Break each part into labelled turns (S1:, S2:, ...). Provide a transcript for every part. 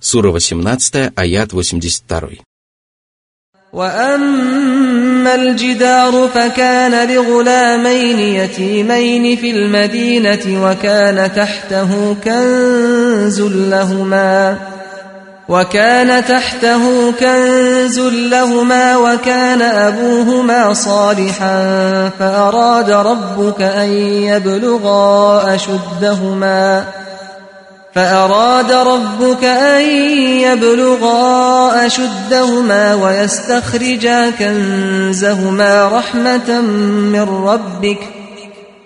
S1: Сура 18, аят 82.
S2: وأما الجدار فكان لغلامين يتيمين في المدينة وكان تحته كنز لهما وكان تحته كنز لهما وكان أبوهما صالحا فأراد ربك أن يبلغا أشدهما فأراد ربك أن يبلغا أشدهما ويستخرجا كنزهما رحمة من ربك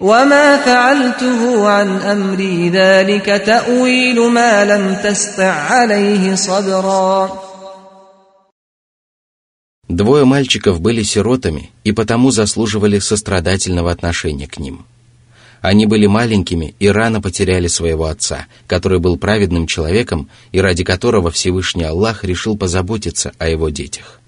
S2: وما فعلته عن أمري ذلك تأويل ما لم تستع عليه صبرا
S1: Двое мальчиков были сиротами и потому заслуживали сострадательного отношения к ним – Они были маленькими и рано потеряли своего отца, который был праведным человеком и ради которого Всевышний Аллах решил позаботиться о его детях.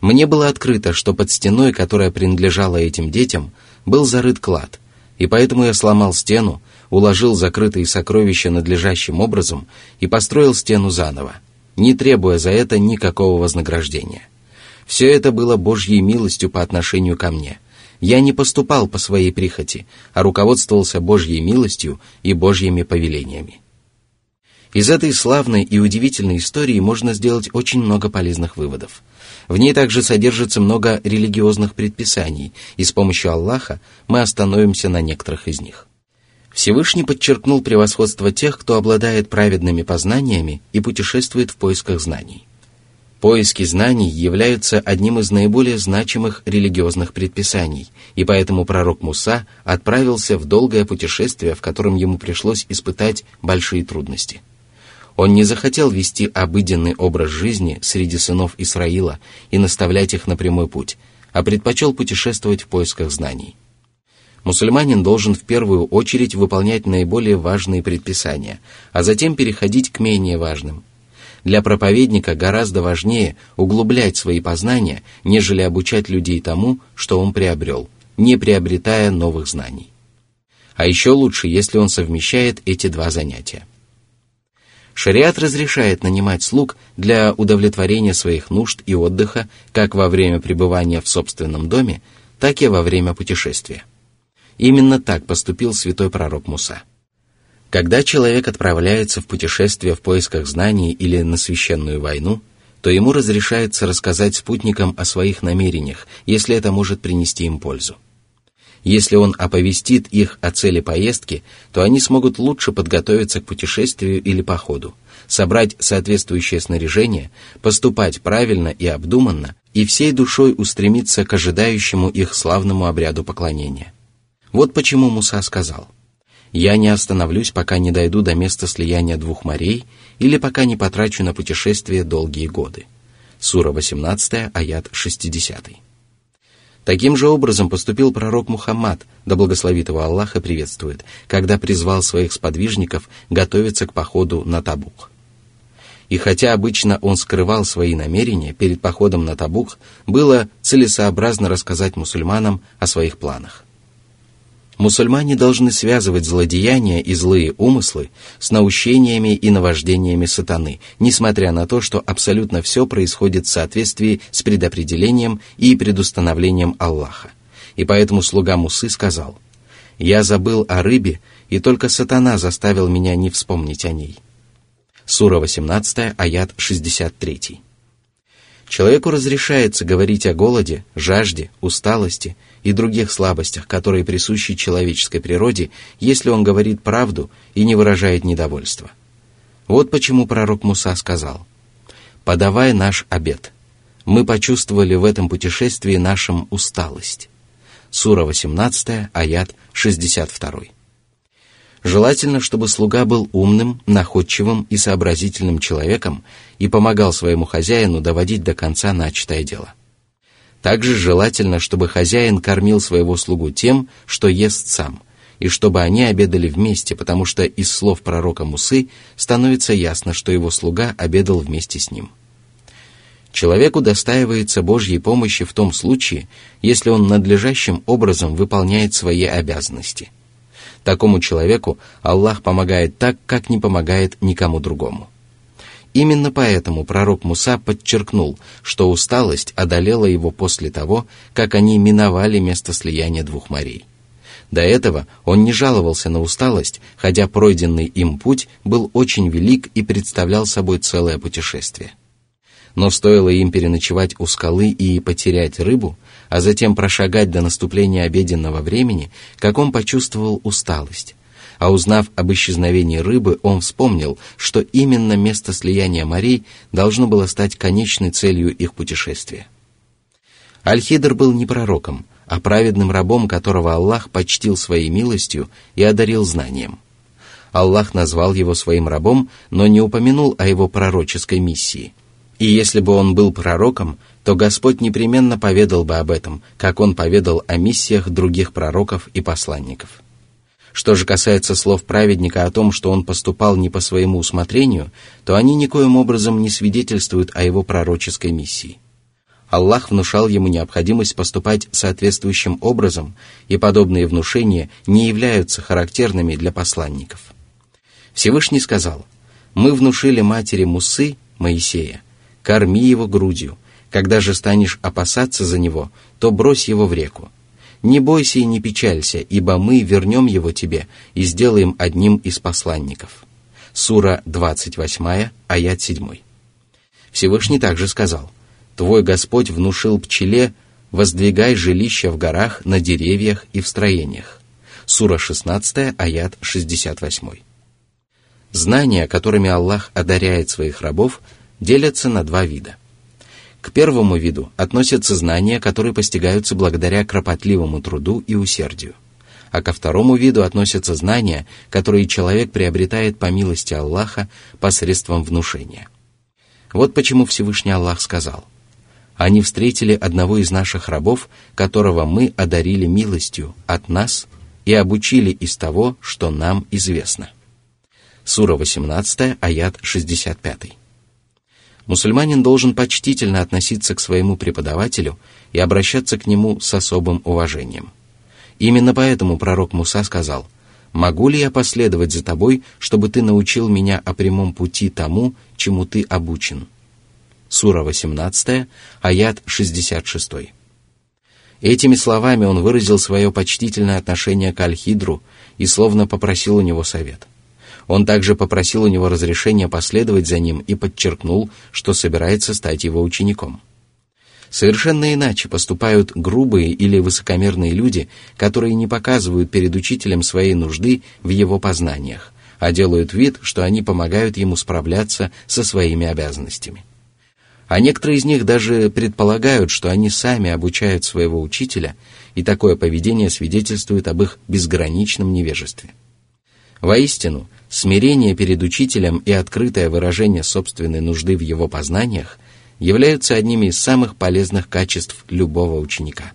S1: Мне было открыто, что под стеной, которая принадлежала этим детям, был зарыт клад, и поэтому я сломал стену, уложил закрытые сокровища надлежащим образом и построил стену заново, не требуя за это никакого вознаграждения. Все это было Божьей милостью по отношению ко мне – я не поступал по своей прихоти, а руководствовался Божьей милостью и Божьими повелениями. Из этой славной и удивительной истории можно сделать очень много полезных выводов. В ней также содержится много религиозных предписаний, и с помощью Аллаха мы остановимся на некоторых из них. Всевышний подчеркнул превосходство тех, кто обладает праведными познаниями и путешествует в поисках знаний. Поиски знаний являются одним из наиболее значимых религиозных предписаний, и поэтому пророк Муса отправился в долгое путешествие, в котором ему пришлось испытать большие трудности. Он не захотел вести обыденный образ жизни среди сынов Исраила и наставлять их на прямой путь, а предпочел путешествовать в поисках знаний. Мусульманин должен в первую очередь выполнять наиболее важные предписания, а затем переходить к менее важным – для проповедника гораздо важнее углублять свои познания, нежели обучать людей тому, что он приобрел, не приобретая новых знаний. А еще лучше, если он совмещает эти два занятия. Шариат разрешает нанимать слуг для удовлетворения своих нужд и отдыха как во время пребывания в собственном доме, так и во время путешествия. Именно так поступил святой пророк Муса – когда человек отправляется в путешествие в поисках знаний или на священную войну, то ему разрешается рассказать спутникам о своих намерениях, если это может принести им пользу. Если он оповестит их о цели поездки, то они смогут лучше подготовиться к путешествию или походу, собрать соответствующее снаряжение, поступать правильно и обдуманно и всей душой устремиться к ожидающему их славному обряду поклонения. Вот почему Муса сказал – я не остановлюсь, пока не дойду до места слияния двух морей или пока не потрачу на путешествие долгие годы. Сура 18, аят 60. Таким же образом поступил пророк Мухаммад, да благословит его Аллах и приветствует, когда призвал своих сподвижников готовиться к походу на Табук. И хотя обычно он скрывал свои намерения перед походом на Табук, было целесообразно рассказать мусульманам о своих планах. Мусульмане должны связывать злодеяния и злые умыслы с наущениями и наваждениями сатаны, несмотря на то, что абсолютно все происходит в соответствии с предопределением и предустановлением Аллаха. И поэтому слуга Мусы сказал, «Я забыл о рыбе, и только сатана заставил меня не вспомнить о ней». Сура 18, аят 63. Человеку разрешается говорить о голоде, жажде, усталости и других слабостях, которые присущи человеческой природе, если он говорит правду и не выражает недовольства. Вот почему пророк Муса сказал, «Подавай наш обед. Мы почувствовали в этом путешествии нашим усталость». Сура 18, аят 62. Желательно, чтобы слуга был умным, находчивым и сообразительным человеком и помогал своему хозяину доводить до конца начатое дело. Также желательно, чтобы хозяин кормил своего слугу тем, что ест сам, и чтобы они обедали вместе, потому что из слов пророка Мусы становится ясно, что его слуга обедал вместе с ним. Человеку достаивается Божьей помощи в том случае, если он надлежащим образом выполняет свои обязанности – Такому человеку Аллах помогает так, как не помогает никому другому. Именно поэтому пророк Муса подчеркнул, что усталость одолела его после того, как они миновали место слияния двух морей. До этого он не жаловался на усталость, хотя пройденный им путь был очень велик и представлял собой целое путешествие. Но стоило им переночевать у скалы и потерять рыбу, а затем прошагать до наступления обеденного времени, как он почувствовал усталость, а узнав об исчезновении рыбы, он вспомнил, что именно место слияния морей должно было стать конечной целью их путешествия. Аль-Хидр был не пророком, а праведным рабом, которого Аллах почтил своей милостью и одарил знанием. Аллах назвал его своим рабом, но не упомянул о его пророческой миссии. И если бы он был пророком, то Господь непременно поведал бы об этом, как он поведал о миссиях других пророков и посланников. Что же касается слов праведника о том, что он поступал не по своему усмотрению, то они никоим образом не свидетельствуют о его пророческой миссии. Аллах внушал ему необходимость поступать соответствующим образом, и подобные внушения не являются характерными для посланников. Всевышний сказал, «Мы внушили матери Мусы, Моисея, корми его грудью, когда же станешь опасаться за него, то брось его в реку. Не бойся и не печалься, ибо мы вернем его тебе и сделаем одним из посланников. Сура 28, аят 7. Всевышний также сказал, «Твой Господь внушил пчеле, воздвигай жилища в горах, на деревьях и в строениях». Сура 16, аят 68. Знания, которыми Аллах одаряет своих рабов, делятся на два вида – к первому виду относятся знания, которые постигаются благодаря кропотливому труду и усердию. А ко второму виду относятся знания, которые человек приобретает по милости Аллаха посредством внушения. Вот почему Всевышний Аллах сказал, «Они встретили одного из наших рабов, которого мы одарили милостью от нас и обучили из того, что нам известно». Сура 18, аят 65 мусульманин должен почтительно относиться к своему преподавателю и обращаться к нему с особым уважением. Именно поэтому пророк Муса сказал, «Могу ли я последовать за тобой, чтобы ты научил меня о прямом пути тому, чему ты обучен?» Сура 18, аят 66. Этими словами он выразил свое почтительное отношение к Аль-Хидру и словно попросил у него совет – он также попросил у него разрешения последовать за ним и подчеркнул, что собирается стать его учеником. Совершенно иначе поступают грубые или высокомерные люди, которые не показывают перед учителем своей нужды в его познаниях, а делают вид, что они помогают ему справляться со своими обязанностями. А некоторые из них даже предполагают, что они сами обучают своего учителя, и такое поведение свидетельствует об их безграничном невежестве. Воистину, смирение перед учителем и открытое выражение собственной нужды в его познаниях являются одними из самых полезных качеств любого ученика.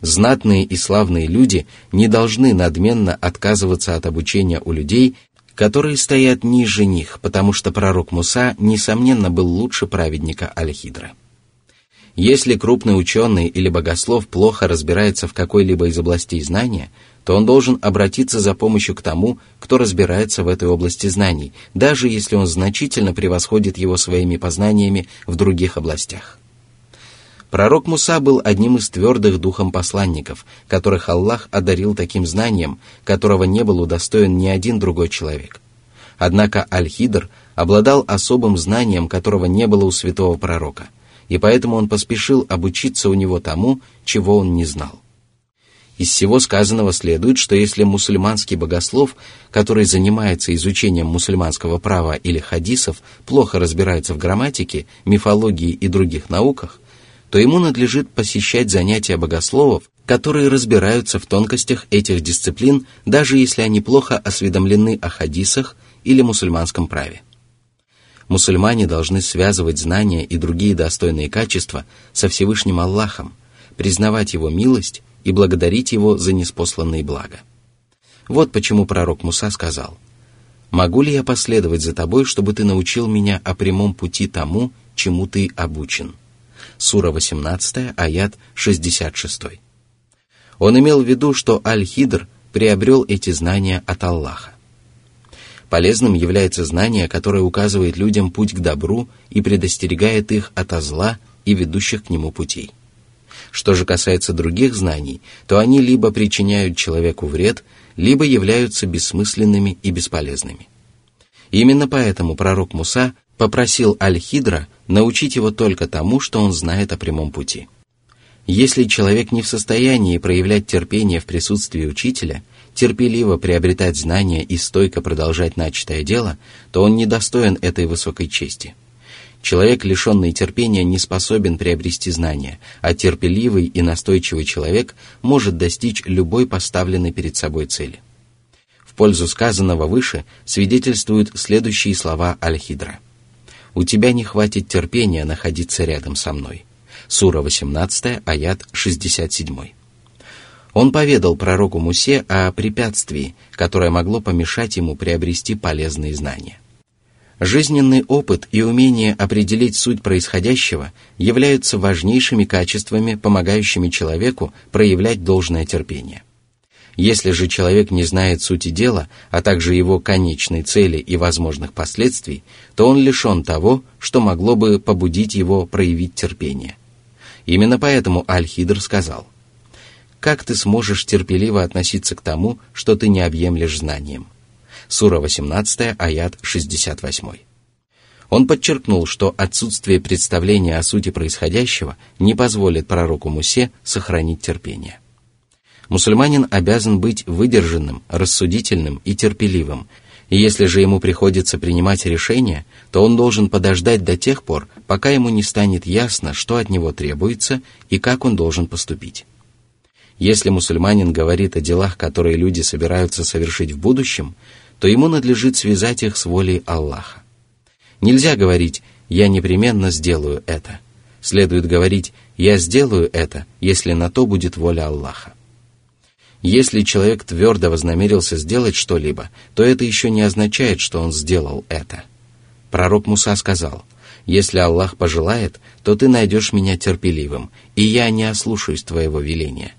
S1: Знатные и славные люди не должны надменно отказываться от обучения у людей, которые стоят ниже них, потому что пророк Муса, несомненно, был лучше праведника Аль-Хидра. Если крупный ученый или богослов плохо разбирается в какой-либо из областей знания – то он должен обратиться за помощью к тому, кто разбирается в этой области знаний, даже если он значительно превосходит его своими познаниями в других областях. Пророк Муса был одним из твердых духом посланников, которых Аллах одарил таким знанием, которого не был удостоен ни один другой человек. Однако Аль-Хидр обладал особым знанием, которого не было у святого пророка, и поэтому он поспешил обучиться у него тому, чего он не знал. Из всего сказанного следует, что если мусульманский богослов, который занимается изучением мусульманского права или хадисов, плохо разбирается в грамматике, мифологии и других науках, то ему надлежит посещать занятия богословов, которые разбираются в тонкостях этих дисциплин, даже если они плохо осведомлены о хадисах или мусульманском праве. Мусульмане должны связывать знания и другие достойные качества со Всевышним Аллахом, признавать Его милость и благодарить его за неспосланные блага. Вот почему пророк Муса сказал, «Могу ли я последовать за тобой, чтобы ты научил меня о прямом пути тому, чему ты обучен?» Сура 18, аят 66. Он имел в виду, что Аль-Хидр приобрел эти знания от Аллаха. Полезным является знание, которое указывает людям путь к добру и предостерегает их от зла и ведущих к нему путей. Что же касается других знаний, то они либо причиняют человеку вред, либо являются бессмысленными и бесполезными. Именно поэтому пророк Муса попросил Аль-Хидра научить его только тому, что он знает о прямом пути. Если человек не в состоянии проявлять терпение в присутствии учителя, терпеливо приобретать знания и стойко продолжать начатое дело, то он недостоин этой высокой чести. Человек, лишенный терпения, не способен приобрести знания, а терпеливый и настойчивый человек может достичь любой поставленной перед собой цели. В пользу сказанного выше свидетельствуют следующие слова Аль-Хидра. «У тебя не хватит терпения находиться рядом со мной». Сура 18, аят 67. Он поведал пророку Мусе о препятствии, которое могло помешать ему приобрести полезные знания. Жизненный опыт и умение определить суть происходящего являются важнейшими качествами, помогающими человеку проявлять должное терпение. Если же человек не знает сути дела, а также его конечной цели и возможных последствий, то он лишен того, что могло бы побудить его проявить терпение. Именно поэтому Аль-Хидр сказал, «Как ты сможешь терпеливо относиться к тому, что ты не объемлешь знанием?» Сура 18, аят 68. Он подчеркнул, что отсутствие представления о сути происходящего не позволит пророку Мусе сохранить терпение. Мусульманин обязан быть выдержанным, рассудительным и терпеливым, и если же ему приходится принимать решение, то он должен подождать до тех пор, пока ему не станет ясно, что от него требуется и как он должен поступить. Если мусульманин говорит о делах, которые люди собираются совершить в будущем, то ему надлежит связать их с волей Аллаха. Нельзя говорить «я непременно сделаю это». Следует говорить «я сделаю это, если на то будет воля Аллаха». Если человек твердо вознамерился сделать что-либо, то это еще не означает, что он сделал это. Пророк Муса сказал, «Если Аллах пожелает, то ты найдешь меня терпеливым, и я не ослушаюсь твоего веления».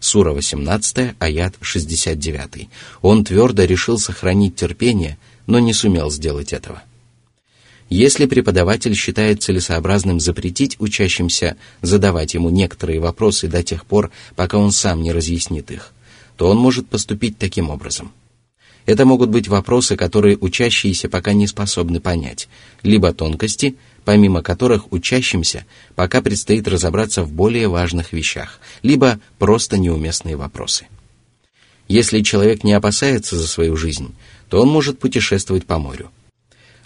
S1: Сура 18, аят 69. Он твердо решил сохранить терпение, но не сумел сделать этого. Если преподаватель считает целесообразным запретить учащимся задавать ему некоторые вопросы до тех пор, пока он сам не разъяснит их, то он может поступить таким образом. Это могут быть вопросы, которые учащиеся пока не способны понять, либо тонкости – помимо которых учащимся пока предстоит разобраться в более важных вещах, либо просто неуместные вопросы. Если человек не опасается за свою жизнь, то он может путешествовать по морю.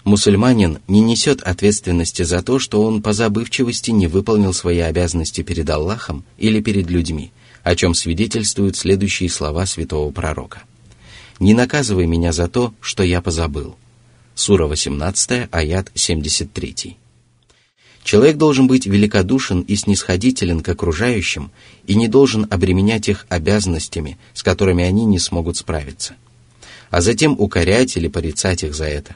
S1: Мусульманин не несет ответственности за то, что он по забывчивости не выполнил свои обязанности перед Аллахом или перед людьми, о чем свидетельствуют следующие слова святого пророка. «Не наказывай меня за то, что я позабыл». Сура 18, аят 73. Человек должен быть великодушен и снисходителен к окружающим и не должен обременять их обязанностями, с которыми они не смогут справиться, а затем укорять или порицать их за это.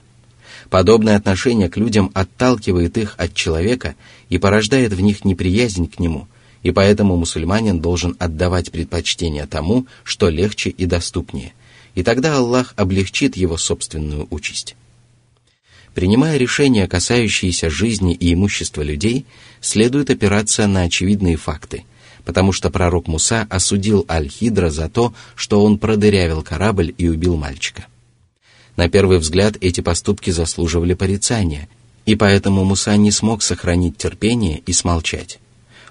S1: Подобное отношение к людям отталкивает их от человека и порождает в них неприязнь к нему, и поэтому мусульманин должен отдавать предпочтение тому, что легче и доступнее, и тогда Аллах облегчит его собственную участь. Принимая решения, касающиеся жизни и имущества людей, следует опираться на очевидные факты, потому что пророк Муса осудил Аль-Хидра за то, что он продырявил корабль и убил мальчика. На первый взгляд эти поступки заслуживали порицания, и поэтому Муса не смог сохранить терпение и смолчать.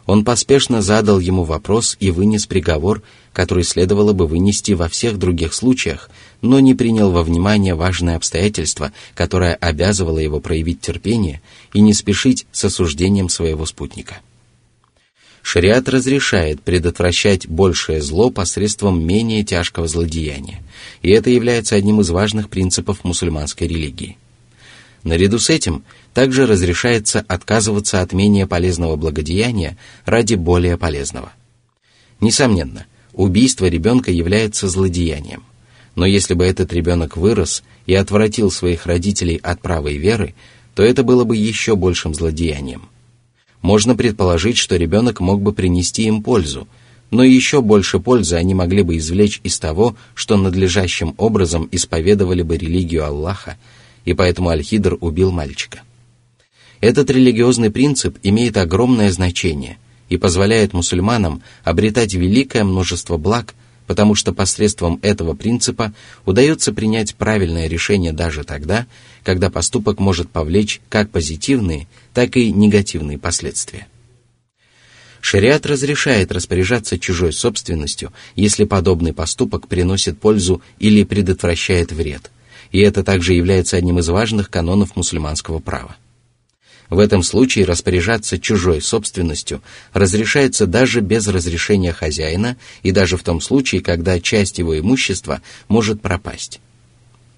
S1: Он поспешно задал ему вопрос и вынес приговор, который следовало бы вынести во всех других случаях, но не принял во внимание важное обстоятельство, которое обязывало его проявить терпение и не спешить с осуждением своего спутника. Шариат разрешает предотвращать большее зло посредством менее тяжкого злодеяния, и это является одним из важных принципов мусульманской религии – Наряду с этим также разрешается отказываться от менее полезного благодеяния ради более полезного. Несомненно, убийство ребенка является злодеянием. Но если бы этот ребенок вырос и отвратил своих родителей от правой веры, то это было бы еще большим злодеянием. Можно предположить, что ребенок мог бы принести им пользу, но еще больше пользы они могли бы извлечь из того, что надлежащим образом исповедовали бы религию Аллаха, и поэтому Аль-Хидр убил мальчика. Этот религиозный принцип имеет огромное значение и позволяет мусульманам обретать великое множество благ, потому что посредством этого принципа удается принять правильное решение даже тогда, когда поступок может повлечь как позитивные, так и негативные последствия. Шариат разрешает распоряжаться чужой собственностью, если подобный поступок приносит пользу или предотвращает вред. И это также является одним из важных канонов мусульманского права. В этом случае распоряжаться чужой собственностью разрешается даже без разрешения хозяина и даже в том случае, когда часть его имущества может пропасть.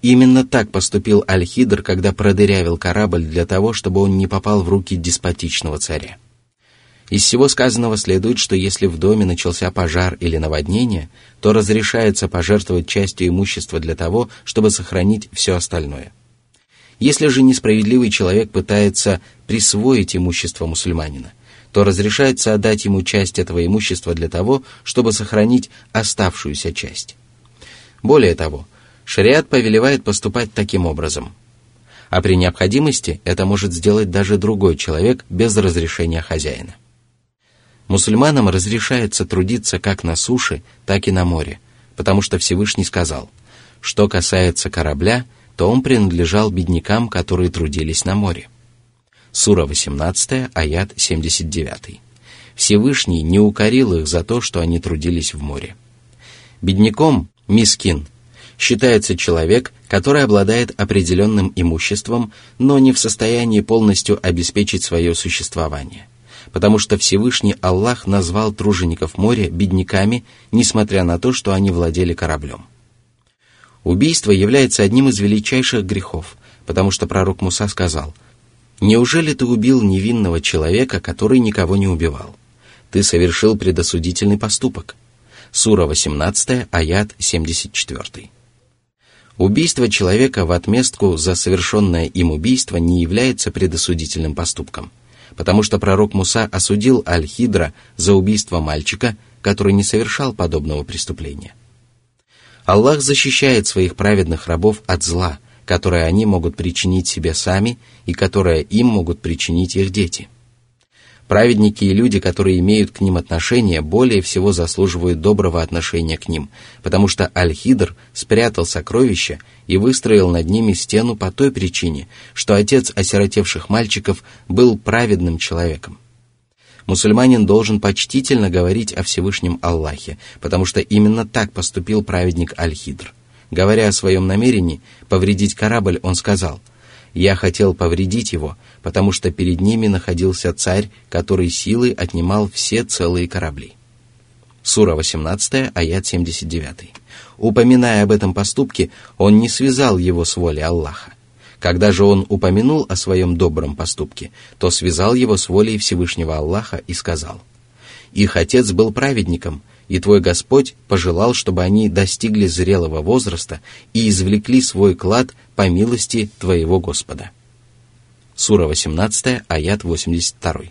S1: Именно так поступил Аль-Хидр, когда продырявил корабль для того, чтобы он не попал в руки деспотичного царя. Из всего сказанного следует, что если в доме начался пожар или наводнение, то разрешается пожертвовать частью имущества для того, чтобы сохранить все остальное. Если же несправедливый человек пытается присвоить имущество мусульманина, то разрешается отдать ему часть этого имущества для того, чтобы сохранить оставшуюся часть. Более того, шариат повелевает поступать таким образом. А при необходимости это может сделать даже другой человек без разрешения хозяина. Мусульманам разрешается трудиться как на суше, так и на море, потому что Всевышний сказал, что касается корабля, то он принадлежал беднякам, которые трудились на море. Сура 18, аят 79. Всевышний не укорил их за то, что они трудились в море. Бедняком, мискин, считается человек, который обладает определенным имуществом, но не в состоянии полностью обеспечить свое существование потому что Всевышний Аллах назвал тружеников моря бедняками, несмотря на то, что они владели кораблем. Убийство является одним из величайших грехов, потому что пророк Муса сказал, «Неужели ты убил невинного человека, который никого не убивал? Ты совершил предосудительный поступок». Сура 18, аят 74. Убийство человека в отместку за совершенное им убийство не является предосудительным поступком – потому что пророк Муса осудил Аль-Хидра за убийство мальчика, который не совершал подобного преступления. Аллах защищает своих праведных рабов от зла, которое они могут причинить себе сами и которое им могут причинить их дети – Праведники и люди, которые имеют к ним отношение, более всего заслуживают доброго отношения к ним, потому что Аль-Хидр спрятал сокровища и выстроил над ними стену по той причине, что отец осиротевших мальчиков был праведным человеком. Мусульманин должен почтительно говорить о Всевышнем Аллахе, потому что именно так поступил праведник Аль-Хидр. Говоря о своем намерении повредить корабль, он сказал – я хотел повредить его, потому что перед ними находился царь, который силой отнимал все целые корабли. Сура 18, аят 79. Упоминая об этом поступке, он не связал его с волей Аллаха. Когда же он упомянул о своем добром поступке, то связал его с волей Всевышнего Аллаха и сказал, «Их отец был праведником, и твой Господь пожелал, чтобы они достигли зрелого возраста и извлекли свой клад по милости твоего Господа. Сура 18, аят 82.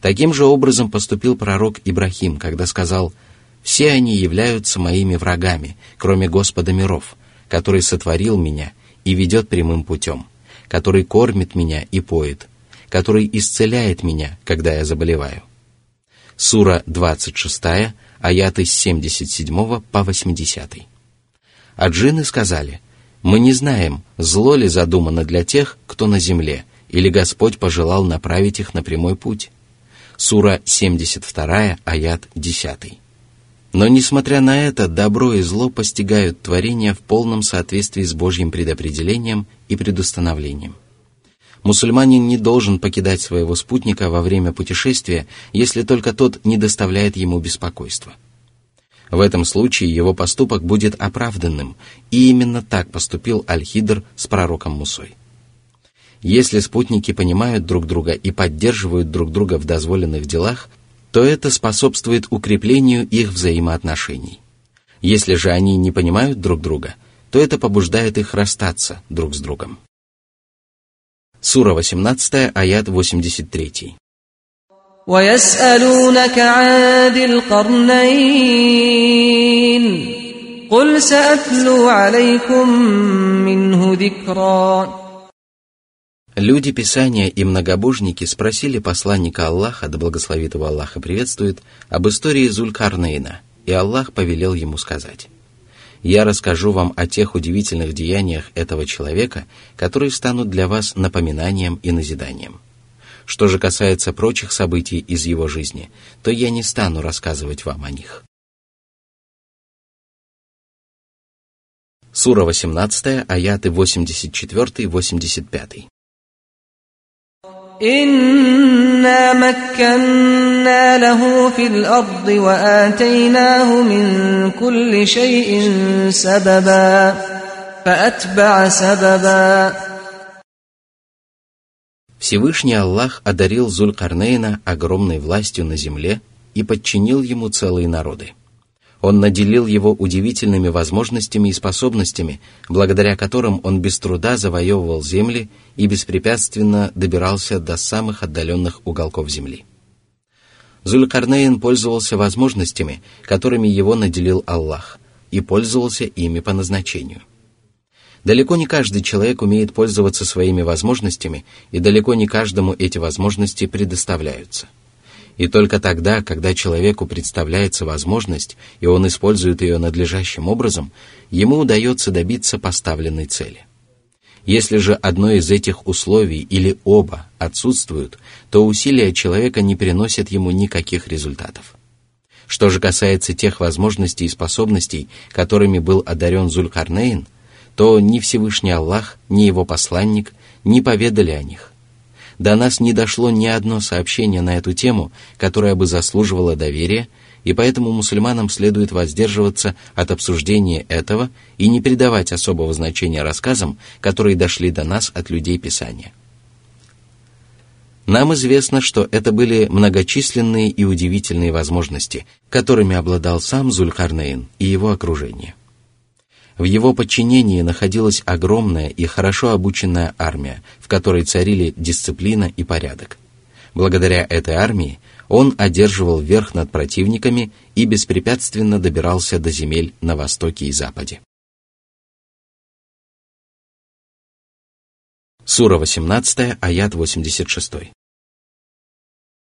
S1: Таким же образом поступил пророк Ибрахим, когда сказал «Все они являются моими врагами, кроме Господа миров, который сотворил меня и ведет прямым путем, который кормит меня и поет, который исцеляет меня, когда я заболеваю». Сура 26, аяты с 77 по 80. А джинны сказали, «Мы не знаем, зло ли задумано для тех, кто на земле, или Господь пожелал направить их на прямой путь». Сура 72, аят 10. Но, несмотря на это, добро и зло постигают творение в полном соответствии с Божьим предопределением и предустановлением. Мусульманин не должен покидать своего спутника во время путешествия, если только тот не доставляет ему беспокойства. В этом случае его поступок будет оправданным, и именно так поступил Аль-Хидр с пророком Мусой. Если спутники понимают друг друга и поддерживают друг друга в дозволенных делах, то это способствует укреплению их взаимоотношений. Если же они не понимают друг друга, то это побуждает их расстаться друг с другом. Сура 18, аят 83.
S2: ويسألونك عن ذي القرنين قل سأتلو عليكم منه ذكرًا
S1: Люди Писания и многобожники спросили посланника Аллаха, да благословит его Аллаха приветствует, об истории Зулькарнейна, и Аллах повелел ему сказать. «Я расскажу вам о тех удивительных деяниях этого человека, которые станут для вас напоминанием и назиданием. Что же касается прочих событий из его жизни, то я не стану рассказывать вам о них». Сура 18, аяты 84-85.
S2: إنا مكنا له في الأرض وآتيناه من كل شيء سببا فأتبع سببا
S1: Всевышний Аллах одарил Зулькарнейна огромной властью на земле и подчинил ему целые народы. он наделил его удивительными возможностями и способностями, благодаря которым он без труда завоевывал земли и беспрепятственно добирался до самых отдаленных уголков земли. Зулькарнейн пользовался возможностями, которыми его наделил Аллах, и пользовался ими по назначению. Далеко не каждый человек умеет пользоваться своими возможностями, и далеко не каждому эти возможности предоставляются – и только тогда, когда человеку представляется возможность, и он использует ее надлежащим образом, ему удается добиться поставленной цели. Если же одно из этих условий или оба отсутствуют, то усилия человека не приносят ему никаких результатов. Что же касается тех возможностей и способностей, которыми был одарен Зулькарнейн, то ни Всевышний Аллах, ни его посланник не поведали о них до нас не дошло ни одно сообщение на эту тему, которое бы заслуживало доверия, и поэтому мусульманам следует воздерживаться от обсуждения этого и не придавать особого значения рассказам, которые дошли до нас от людей Писания. Нам известно, что это были многочисленные и удивительные возможности, которыми обладал сам Зулькарнейн и его окружение. В его подчинении находилась огромная и хорошо обученная армия, в которой царили дисциплина и порядок. Благодаря этой армии он одерживал верх над противниками и беспрепятственно добирался до земель на востоке и западе. Сура 18, аят 86.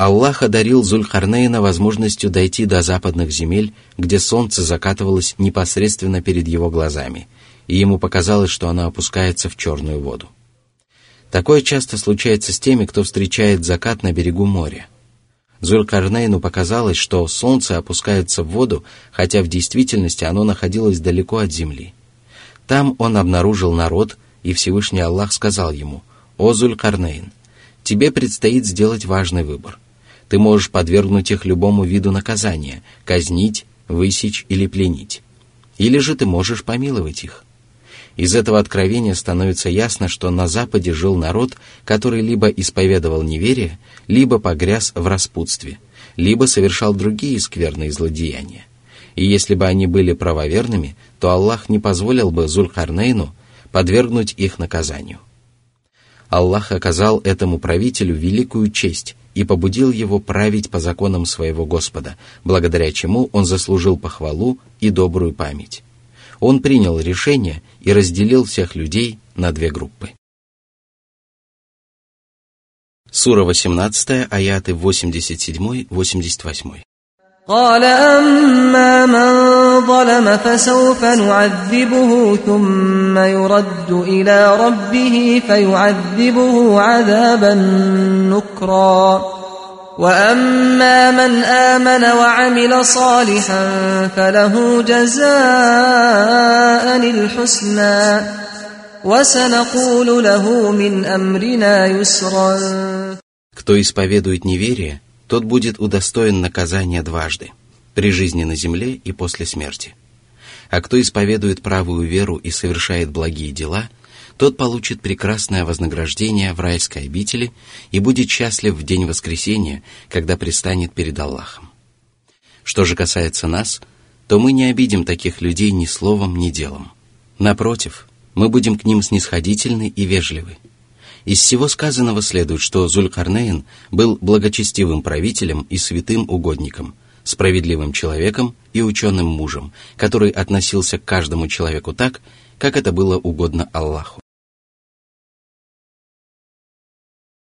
S1: Аллах одарил Зулькарнейна возможностью дойти до западных земель, где солнце закатывалось непосредственно перед его глазами, и ему показалось, что оно опускается в черную воду. Такое часто случается с теми, кто встречает закат на берегу моря. Зулькарнейну показалось, что солнце опускается в воду, хотя в действительности оно находилось далеко от земли. Там он обнаружил народ, и Всевышний Аллах сказал ему, «О Зулькарнейн, тебе предстоит сделать важный выбор – ты можешь подвергнуть их любому виду наказания, казнить, высечь или пленить. Или же ты можешь помиловать их. Из этого откровения становится ясно, что на Западе жил народ, который либо исповедовал неверие, либо погряз в распутстве, либо совершал другие скверные злодеяния. И если бы они были правоверными, то Аллах не позволил бы Зулькарнейну подвергнуть их наказанию. Аллах оказал этому правителю великую честь и побудил его править по законам своего Господа, благодаря чему он заслужил похвалу и добрую память. Он принял решение и разделил всех людей на две группы. Сура 18, аяты 87-88.
S2: قال أما من ظلم فسوف نعذبه ثم يرد إلى ربه فيعذبه عذابا نكرا وأما من آمن وعمل صالحا فله جزاء الحسنى وسنقول له من أمرنا يسرا
S1: Кто исповедует неверие, тот будет удостоен наказания дважды. При жизни на земле и после смерти. А кто исповедует правую веру и совершает благие дела, тот получит прекрасное вознаграждение в райской обители и будет счастлив в день воскресения, когда пристанет перед Аллахом. Что же касается нас, то мы не обидим таких людей ни словом, ни делом. Напротив, мы будем к ним снисходительны и вежливы. Из всего сказанного следует, что Зулькарнейн был благочестивым правителем и святым угодником, справедливым человеком и ученым мужем, который относился к каждому человеку так, как это было угодно Аллаху.